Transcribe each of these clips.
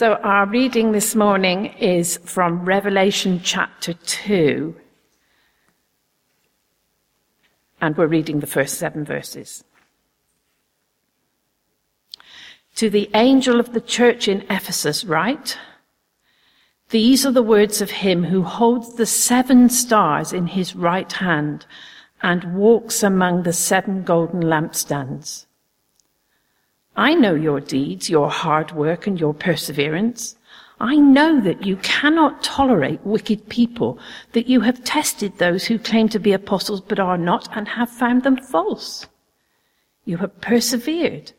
So, our reading this morning is from Revelation chapter 2. And we're reading the first seven verses. To the angel of the church in Ephesus, write These are the words of him who holds the seven stars in his right hand and walks among the seven golden lampstands. I know your deeds, your hard work and your perseverance. I know that you cannot tolerate wicked people, that you have tested those who claim to be apostles but are not and have found them false. You have persevered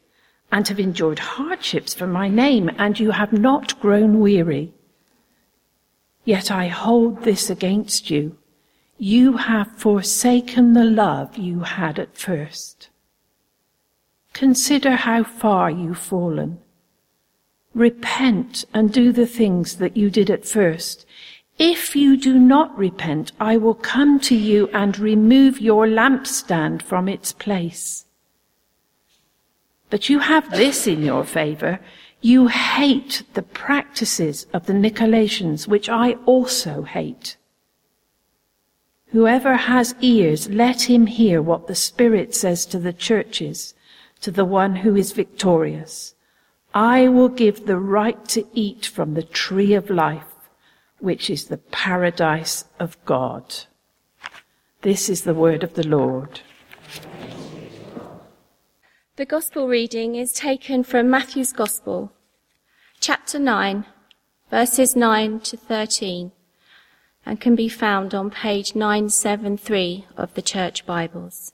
and have endured hardships for my name and you have not grown weary. Yet I hold this against you. You have forsaken the love you had at first. Consider how far you've fallen. Repent and do the things that you did at first. If you do not repent, I will come to you and remove your lampstand from its place. But you have this in your favor. You hate the practices of the Nicolaitans, which I also hate. Whoever has ears, let him hear what the Spirit says to the churches to the one who is victorious. I will give the right to eat from the tree of life, which is the paradise of God. This is the word of the Lord. The gospel reading is taken from Matthew's Gospel, chapter 9, verses 9 to 13, and can be found on page 973 of the Church Bibles.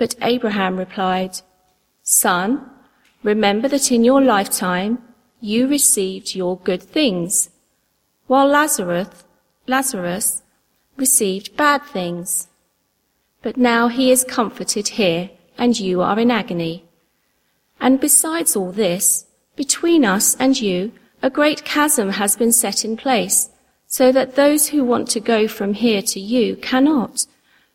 But Abraham replied, Son, remember that in your lifetime you received your good things, while Lazarus, Lazarus received bad things. But now he is comforted here and you are in agony. And besides all this, between us and you, a great chasm has been set in place, so that those who want to go from here to you cannot,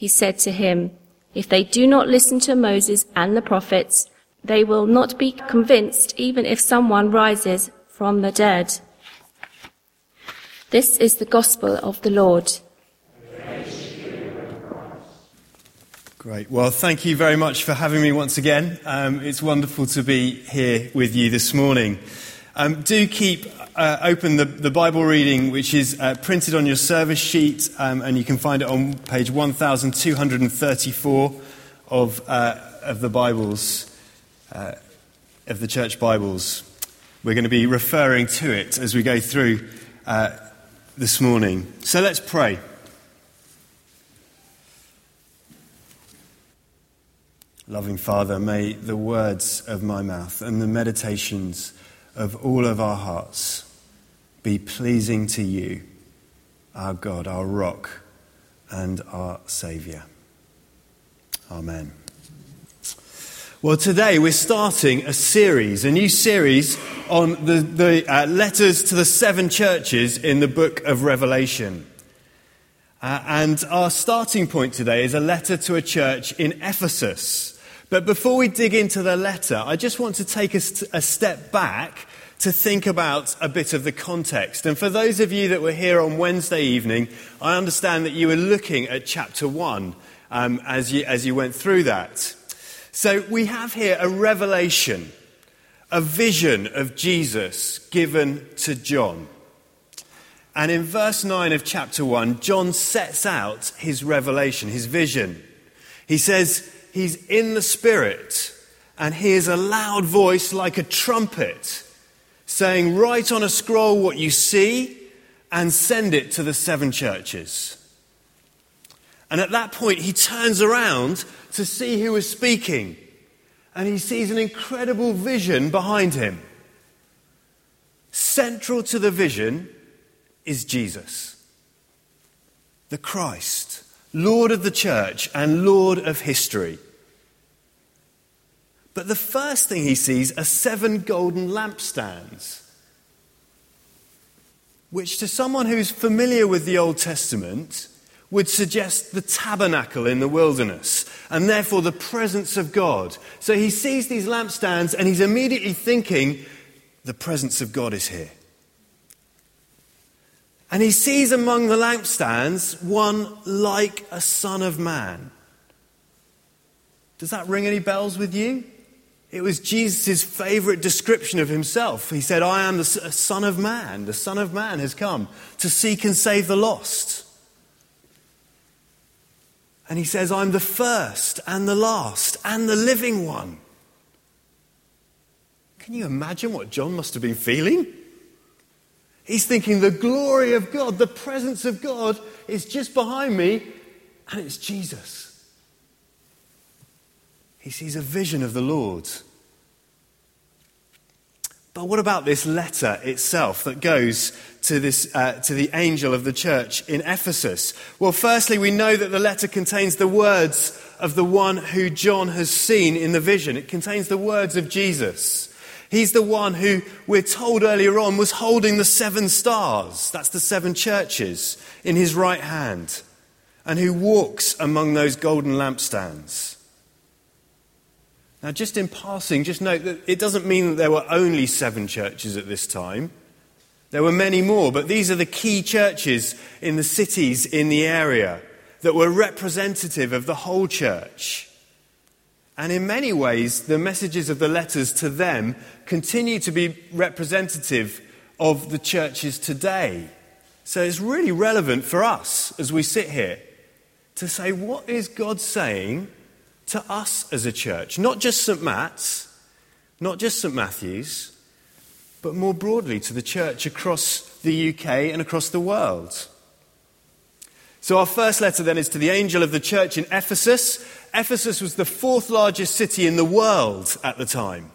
He said to him, If they do not listen to Moses and the prophets, they will not be convinced even if someone rises from the dead. This is the gospel of the Lord. Great. Well, thank you very much for having me once again. Um, it's wonderful to be here with you this morning. Um, do keep uh, open the, the, Bible reading, which is uh, printed on your service sheet, um, and you can find it on page 1234 of, uh, of the Bibles, uh, of the church Bibles. We're going to be referring to it as we go through uh, this morning. So let's pray. Loving Father, may the words of my mouth and the meditations of all of our hearts be pleasing to you, our God, our rock, and our Saviour. Amen. Well, today we're starting a series, a new series on the, the uh, letters to the seven churches in the book of Revelation. Uh, and our starting point today is a letter to a church in Ephesus. But before we dig into the letter, I just want to take a, st- a step back to think about a bit of the context. And for those of you that were here on Wednesday evening, I understand that you were looking at chapter 1 um, as, you, as you went through that. So we have here a revelation, a vision of Jesus given to John. And in verse 9 of chapter 1, John sets out his revelation, his vision. He says he's in the Spirit and hears a loud voice like a trumpet saying, Write on a scroll what you see and send it to the seven churches. And at that point, he turns around to see who is speaking. And he sees an incredible vision behind him. Central to the vision is Jesus, the Christ, Lord of the church and Lord of history. But the first thing he sees are seven golden lampstands, which to someone who's familiar with the Old Testament would suggest the tabernacle in the wilderness and therefore the presence of God. So he sees these lampstands and he's immediately thinking, the presence of God is here. And he sees among the lampstands one like a son of man. Does that ring any bells with you? It was Jesus' favorite description of himself. He said, I am the Son of Man. The Son of Man has come to seek and save the lost. And he says, I'm the first and the last and the living one. Can you imagine what John must have been feeling? He's thinking, the glory of God, the presence of God is just behind me, and it's Jesus. He sees a vision of the Lord. But what about this letter itself that goes to, this, uh, to the angel of the church in Ephesus? Well, firstly, we know that the letter contains the words of the one who John has seen in the vision. It contains the words of Jesus. He's the one who, we're told earlier on, was holding the seven stars. That's the seven churches in his right hand. And who walks among those golden lampstands. Now, just in passing, just note that it doesn't mean that there were only seven churches at this time. There were many more, but these are the key churches in the cities in the area that were representative of the whole church. And in many ways, the messages of the letters to them continue to be representative of the churches today. So it's really relevant for us as we sit here to say, what is God saying to us as a church, not just St. Matt's, not just St. Matthew's, but more broadly to the church across the UK and across the world. So, our first letter then is to the angel of the church in Ephesus. Ephesus was the fourth largest city in the world at the time.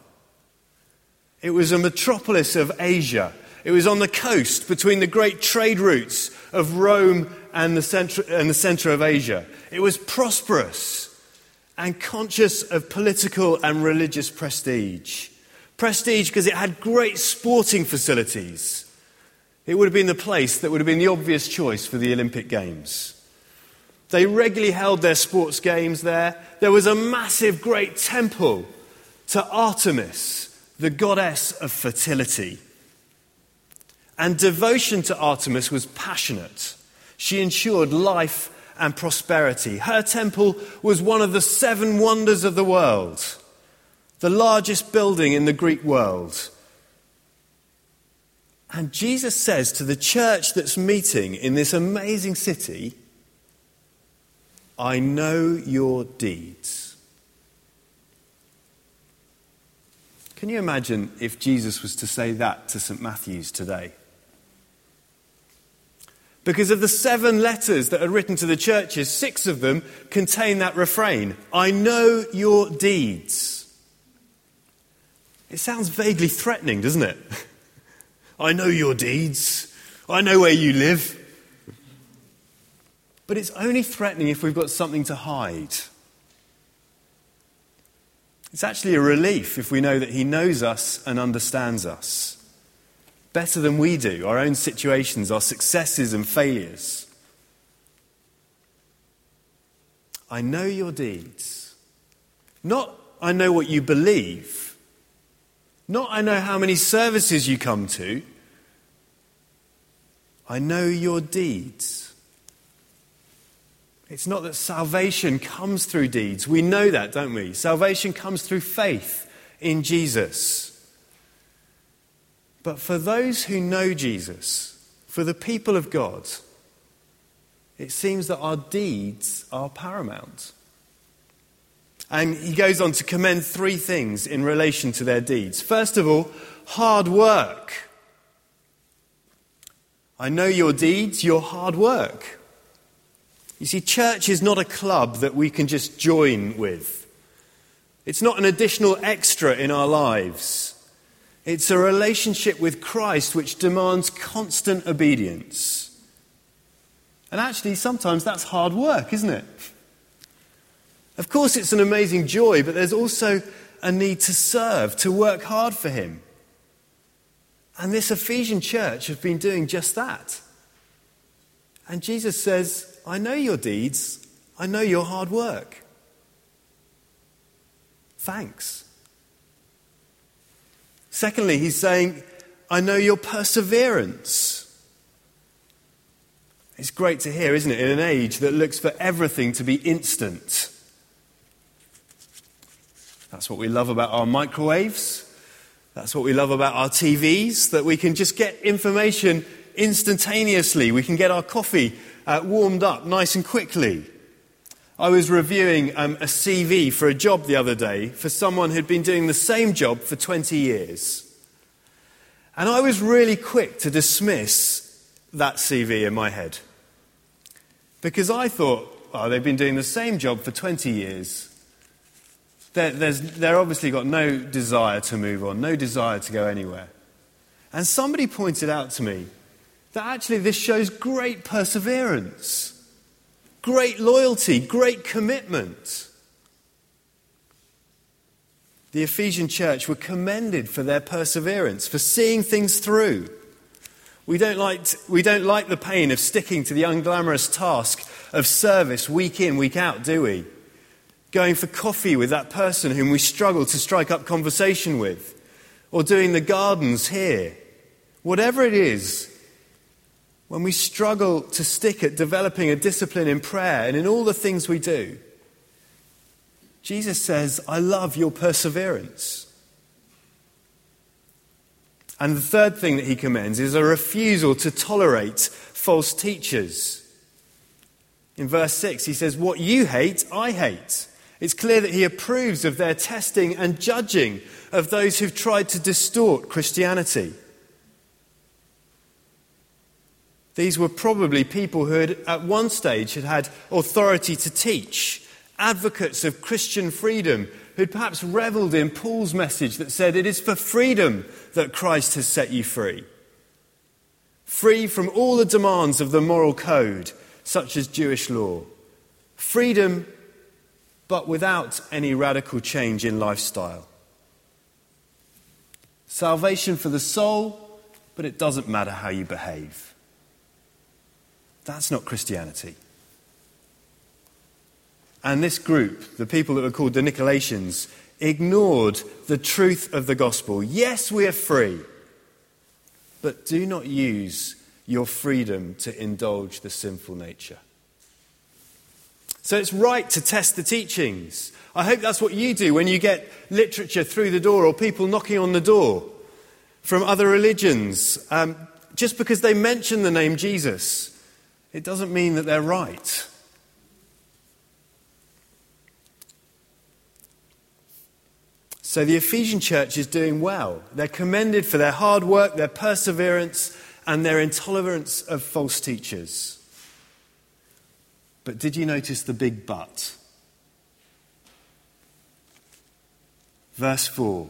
It was a metropolis of Asia. It was on the coast between the great trade routes of Rome and the center, and the center of Asia. It was prosperous and conscious of political and religious prestige. Prestige because it had great sporting facilities. It would have been the place that would have been the obvious choice for the Olympic Games. They regularly held their sports games there. There was a massive, great temple to Artemis, the goddess of fertility. And devotion to Artemis was passionate. She ensured life and prosperity. Her temple was one of the seven wonders of the world, the largest building in the Greek world. And Jesus says to the church that's meeting in this amazing city, I know your deeds. Can you imagine if Jesus was to say that to St. Matthew's today? Because of the seven letters that are written to the churches, six of them contain that refrain I know your deeds. It sounds vaguely threatening, doesn't it? I know your deeds. I know where you live. But it's only threatening if we've got something to hide. It's actually a relief if we know that He knows us and understands us better than we do, our own situations, our successes and failures. I know your deeds. Not I know what you believe. Not I know how many services you come to. I know your deeds. It's not that salvation comes through deeds. We know that, don't we? Salvation comes through faith in Jesus. But for those who know Jesus, for the people of God, it seems that our deeds are paramount. And he goes on to commend three things in relation to their deeds. First of all, hard work. I know your deeds, your hard work. You see, church is not a club that we can just join with. It's not an additional extra in our lives. It's a relationship with Christ which demands constant obedience. And actually, sometimes that's hard work, isn't it? Of course, it's an amazing joy, but there's also a need to serve, to work hard for Him. And this Ephesian church has been doing just that. And Jesus says, I know your deeds, I know your hard work. Thanks. Secondly, he's saying, I know your perseverance. It's great to hear, isn't it, in an age that looks for everything to be instant. That's what we love about our microwaves. That's what we love about our TVs, that we can just get information instantaneously. We can get our coffee uh, warmed up nice and quickly. I was reviewing um, a CV for a job the other day for someone who'd been doing the same job for 20 years. And I was really quick to dismiss that CV in my head. Because I thought, oh, they've been doing the same job for 20 years. They're, they're obviously got no desire to move on, no desire to go anywhere. And somebody pointed out to me that actually this shows great perseverance, great loyalty, great commitment. The Ephesian church were commended for their perseverance, for seeing things through. We don't, like, we don't like the pain of sticking to the unglamorous task of service week in, week out, do we? Going for coffee with that person whom we struggle to strike up conversation with, or doing the gardens here. Whatever it is, when we struggle to stick at developing a discipline in prayer and in all the things we do, Jesus says, I love your perseverance. And the third thing that he commends is a refusal to tolerate false teachers. In verse 6, he says, What you hate, I hate. It's clear that he approves of their testing and judging of those who've tried to distort Christianity. These were probably people who had, at one stage, had had authority to teach, advocates of Christian freedom, who'd perhaps reveled in Paul's message that said, It is for freedom that Christ has set you free. Free from all the demands of the moral code, such as Jewish law. Freedom, but without any radical change in lifestyle. Salvation for the soul, but it doesn't matter how you behave. That's not Christianity. And this group, the people that were called the Nicolaitans, ignored the truth of the gospel. Yes, we are free, but do not use your freedom to indulge the sinful nature. So it's right to test the teachings. I hope that's what you do when you get literature through the door or people knocking on the door from other religions. Um, just because they mention the name Jesus, it doesn't mean that they're right. So the Ephesian church is doing well. They're commended for their hard work, their perseverance, and their intolerance of false teachers. But did you notice the big but? Verse 4.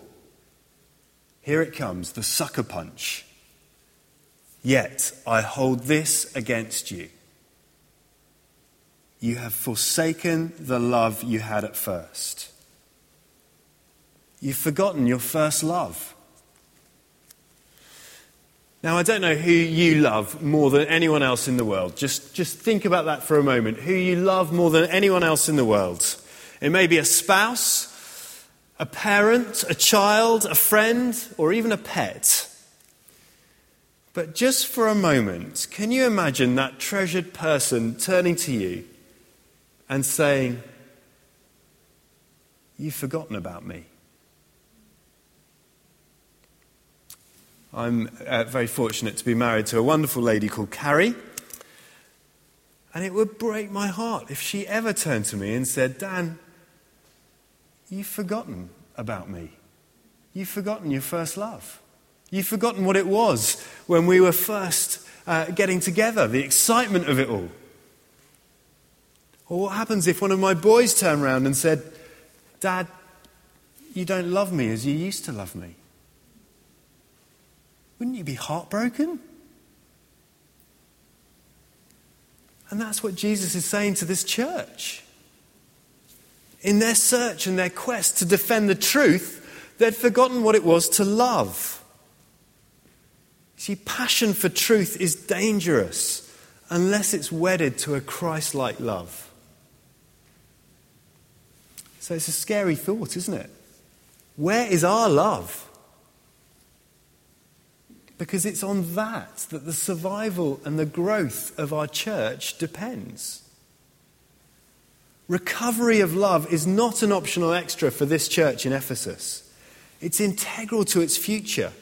Here it comes, the sucker punch. Yet I hold this against you. You have forsaken the love you had at first. You've forgotten your first love. Now, I don't know who you love more than anyone else in the world. Just, just think about that for a moment. Who you love more than anyone else in the world. It may be a spouse, a parent, a child, a friend, or even a pet. But just for a moment, can you imagine that treasured person turning to you and saying, You've forgotten about me? I'm uh, very fortunate to be married to a wonderful lady called Carrie. And it would break my heart if she ever turned to me and said, Dan, you've forgotten about me. You've forgotten your first love. You've forgotten what it was when we were first uh, getting together, the excitement of it all. Or what happens if one of my boys turned around and said, Dad, you don't love me as you used to love me? Wouldn't you be heartbroken? And that's what Jesus is saying to this church. In their search and their quest to defend the truth, they'd forgotten what it was to love. See, passion for truth is dangerous unless it's wedded to a Christ like love. So it's a scary thought, isn't it? Where is our love? because it's on that that the survival and the growth of our church depends. Recovery of love is not an optional extra for this church in Ephesus. It's integral to its future.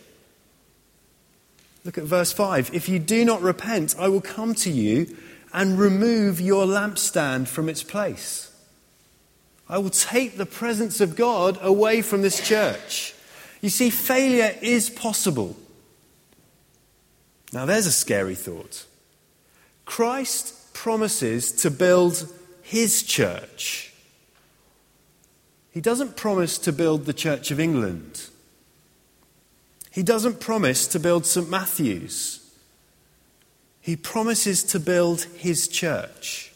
Look at verse 5. If you do not repent, I will come to you and remove your lampstand from its place. I will take the presence of God away from this church. You see, failure is possible. Now, there's a scary thought. Christ promises to build his church. He doesn't promise to build the Church of England. He doesn't promise to build St. Matthew's. He promises to build his church.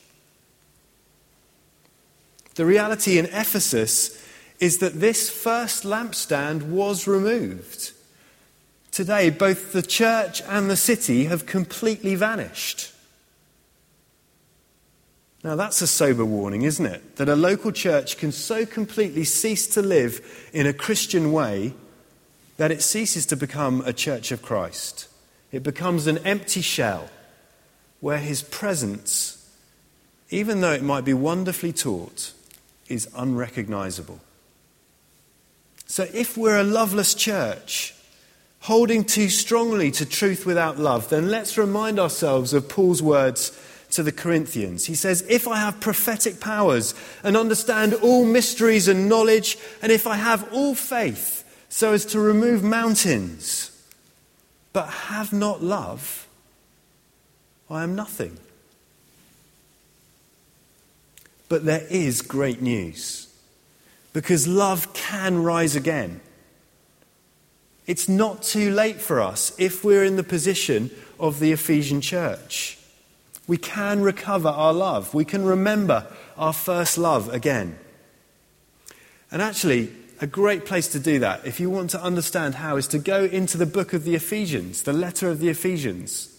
The reality in Ephesus is that this first lampstand was removed. Today, both the church and the city have completely vanished. Now, that's a sober warning, isn't it? That a local church can so completely cease to live in a Christian way that it ceases to become a church of Christ. It becomes an empty shell where his presence, even though it might be wonderfully taught, is unrecognizable. So, if we're a loveless church, holding too strongly to truth without love, then let's remind ourselves of Paul's words to the Corinthians. He says, If I have prophetic powers and understand all mysteries and knowledge, and if I have all faith so as to remove mountains, but have not love, I am nothing. But there is great news because love can rise again. It's not too late for us if we're in the position of the Ephesian church. We can recover our love. We can remember our first love again. And actually, a great place to do that, if you want to understand how, is to go into the book of the Ephesians, the letter of the Ephesians.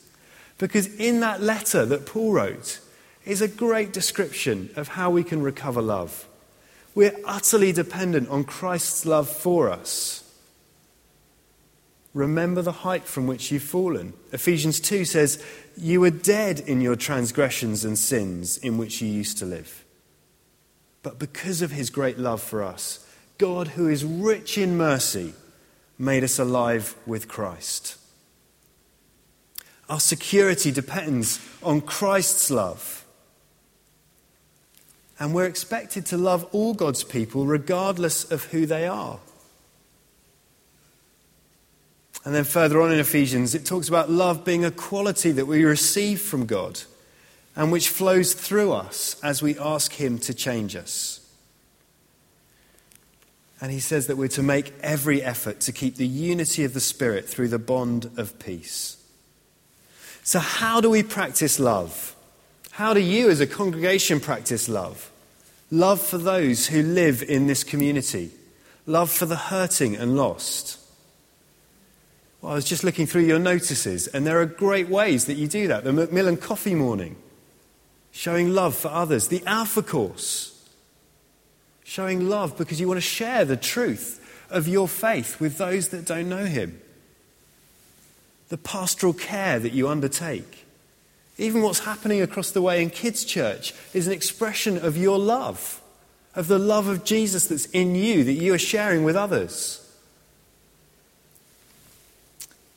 Because in that letter that Paul wrote is a great description of how we can recover love. We're utterly dependent on Christ's love for us. Remember the height from which you've fallen. Ephesians 2 says, You were dead in your transgressions and sins in which you used to live. But because of his great love for us, God, who is rich in mercy, made us alive with Christ. Our security depends on Christ's love. And we're expected to love all God's people regardless of who they are. And then further on in Ephesians, it talks about love being a quality that we receive from God and which flows through us as we ask Him to change us. And he says that we're to make every effort to keep the unity of the Spirit through the bond of peace. So, how do we practice love? How do you, as a congregation, practice love? Love for those who live in this community love for the hurting and lost. Well, I was just looking through your notices, and there are great ways that you do that. The Macmillan Coffee Morning, showing love for others. The Alpha Course, showing love because you want to share the truth of your faith with those that don't know Him. The pastoral care that you undertake. Even what's happening across the way in Kids' Church is an expression of your love, of the love of Jesus that's in you that you are sharing with others.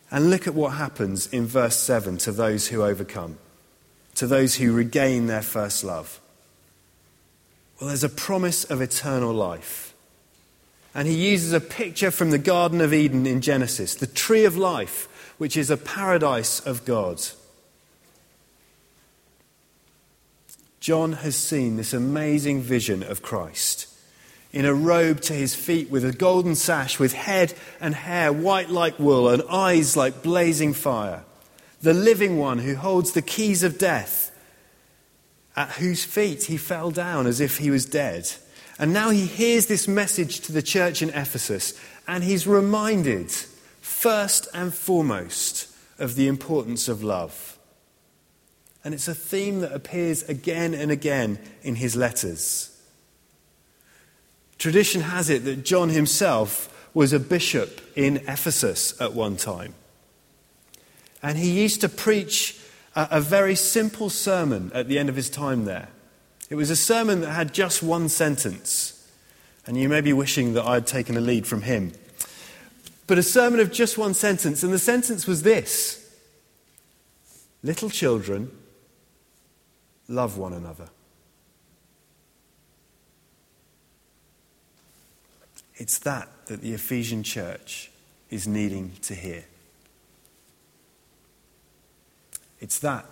And look at what happens in verse 7 to those who overcome, to those who regain their first love. Well, there's a promise of eternal life. And he uses a picture from the Garden of Eden in Genesis, the tree of life, which is a paradise of God. John has seen this amazing vision of Christ in a robe to his feet with a golden sash, with head and hair white like wool and eyes like blazing fire. The living one who holds the keys of death, at whose feet he fell down as if he was dead. And now he hears this message to the church in Ephesus, and he's reminded, first and foremost, of the importance of love. And it's a theme that appears again and again in his letters. Tradition has it that John himself was a bishop in Ephesus at one time. And he used to preach a, very simple sermon at the end of his time there. It was a sermon that had just one sentence. And you may be wishing that I'd taken a lead from him. But a sermon of just one sentence. And the sentence was this Little children, love one another. It's that that the Ephesian church is needing to hear. It's that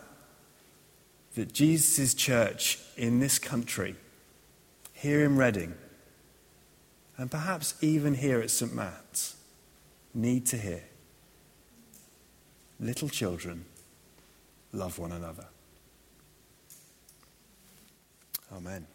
that Jesus' church in this country, here in Reading, and perhaps even here at St. Matt's, need to hear. Little children, love one another. Amen.